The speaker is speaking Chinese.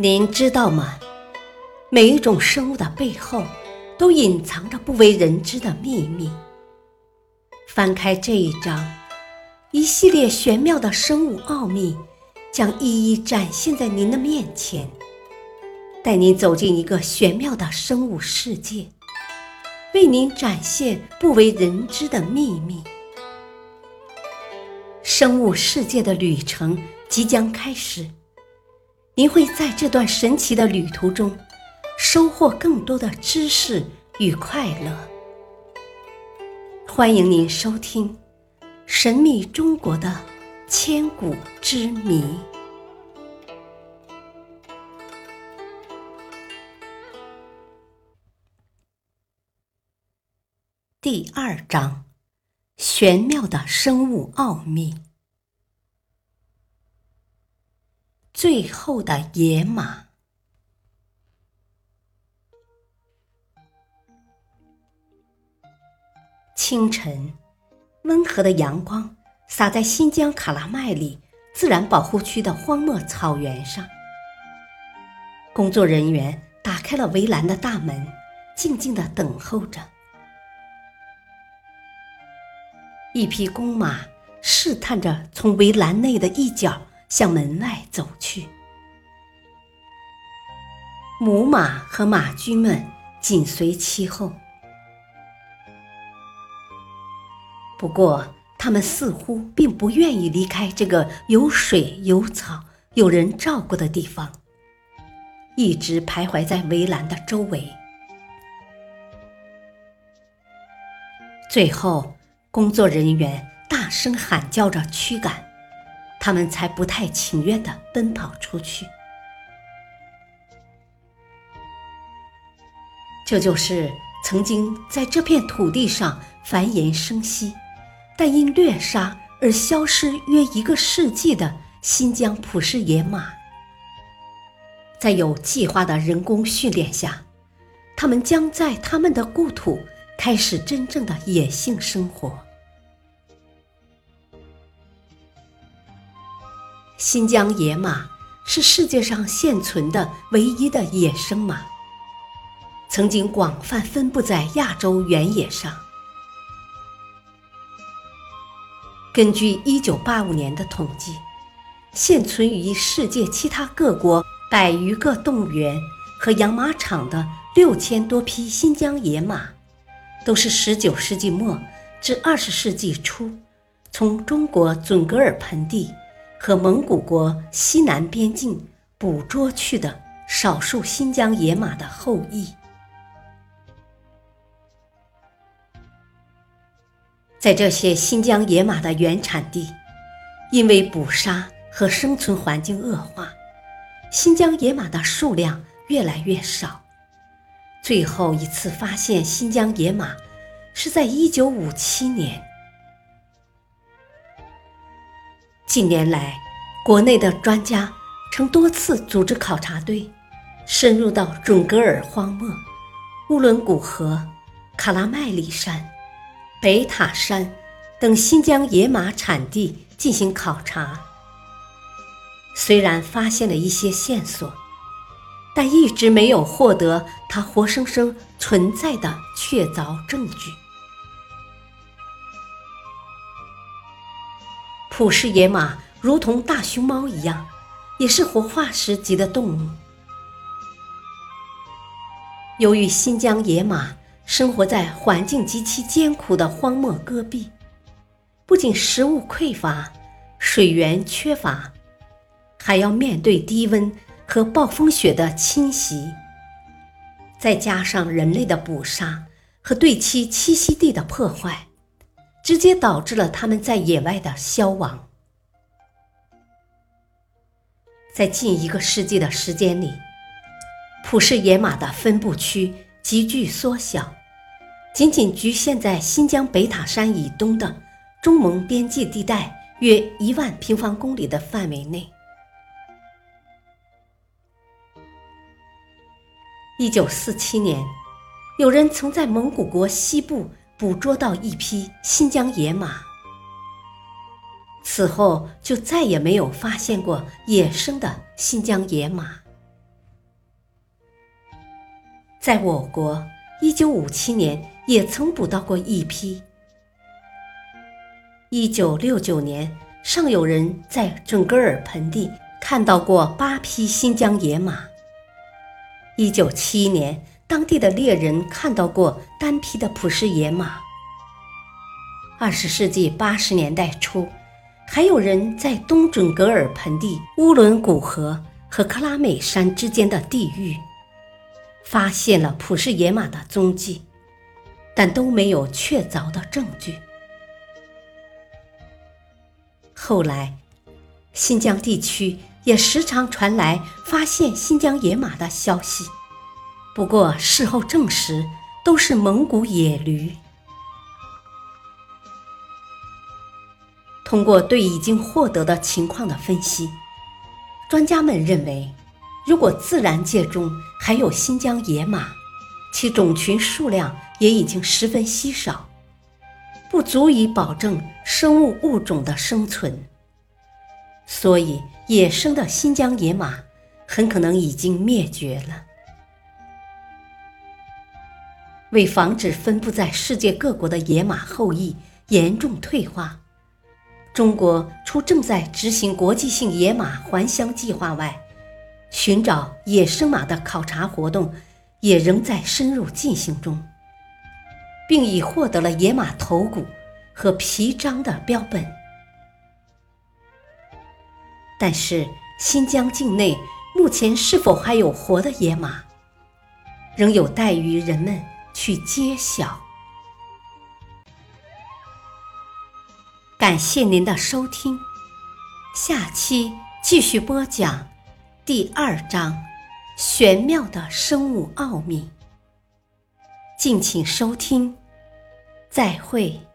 您知道吗？每一种生物的背后，都隐藏着不为人知的秘密。翻开这一章，一系列玄妙的生物奥秘将一一展现在您的面前，带您走进一个玄妙的生物世界，为您展现不为人知的秘密。生物世界的旅程即将开始。您会在这段神奇的旅途中收获更多的知识与快乐。欢迎您收听《神秘中国的千古之谜》第二章：玄妙的生物奥秘。最后的野马。清晨，温和的阳光洒在新疆卡拉麦里自然保护区的荒漠草原上。工作人员打开了围栏的大门，静静的等候着。一匹公马试探着从围栏内的一角。向门外走去，母马和马驹们紧随其后。不过，他们似乎并不愿意离开这个有水有草、有人照顾的地方，一直徘徊在围栏的周围。最后，工作人员大声喊叫着驱赶。他们才不太情愿地奔跑出去。这就是曾经在这片土地上繁衍生息，但因掠杀而消失约一个世纪的新疆普氏野马。在有计划的人工训练下，他们将在他们的故土开始真正的野性生活。新疆野马是世界上现存的唯一的野生马，曾经广泛分布在亚洲原野上。根据1985年的统计，现存于世界其他各国百余个动物园和养马场的六千多匹新疆野马，都是19世纪末至20世纪初从中国准噶尔盆地。和蒙古国西南边境捕捉去的少数新疆野马的后裔，在这些新疆野马的原产地，因为捕杀和生存环境恶化，新疆野马的数量越来越少。最后一次发现新疆野马是在1957年。近年来，国内的专家曾多次组织考察队，深入到准噶尔荒漠、乌伦古河、卡拉麦里山、北塔山等新疆野马产地进行考察。虽然发现了一些线索，但一直没有获得它活生生存在的确凿证据。普氏野马如同大熊猫一样，也是活化石级的动物。由于新疆野马生活在环境极其艰苦的荒漠戈壁，不仅食物匮乏、水源缺乏，还要面对低温和暴风雪的侵袭，再加上人类的捕杀和对其栖息地的破坏。直接导致了他们在野外的消亡。在近一个世纪的时间里，普氏野马的分布区急剧缩小，仅仅局限在新疆北塔山以东的中蒙边界地带约一万平方公里的范围内。一九四七年，有人曾在蒙古国西部。捕捉到一匹新疆野马，此后就再也没有发现过野生的新疆野马。在我国，一九五七年也曾捕到过一批。一九六九年，尚有人在准噶尔盆地看到过八匹新疆野马。一九七一年。当地的猎人看到过单匹的普氏野马。二十世纪八十年代初，还有人在东准噶尔盆地乌伦古河和克拉美山之间的地域，发现了普氏野马的踪迹，但都没有确凿的证据。后来，新疆地区也时常传来发现新疆野马的消息。不过事后证实，都是蒙古野驴。通过对已经获得的情况的分析，专家们认为，如果自然界中还有新疆野马，其种群数量也已经十分稀少，不足以保证生物物种的生存。所以，野生的新疆野马很可能已经灭绝了。为防止分布在世界各国的野马后裔严重退化，中国除正在执行国际性野马还乡计划外，寻找野生马的考察活动也仍在深入进行中，并已获得了野马头骨和皮章的标本。但是，新疆境内目前是否还有活的野马，仍有待于人们。去揭晓。感谢您的收听，下期继续播讲第二章玄妙的生物奥秘。敬请收听，再会。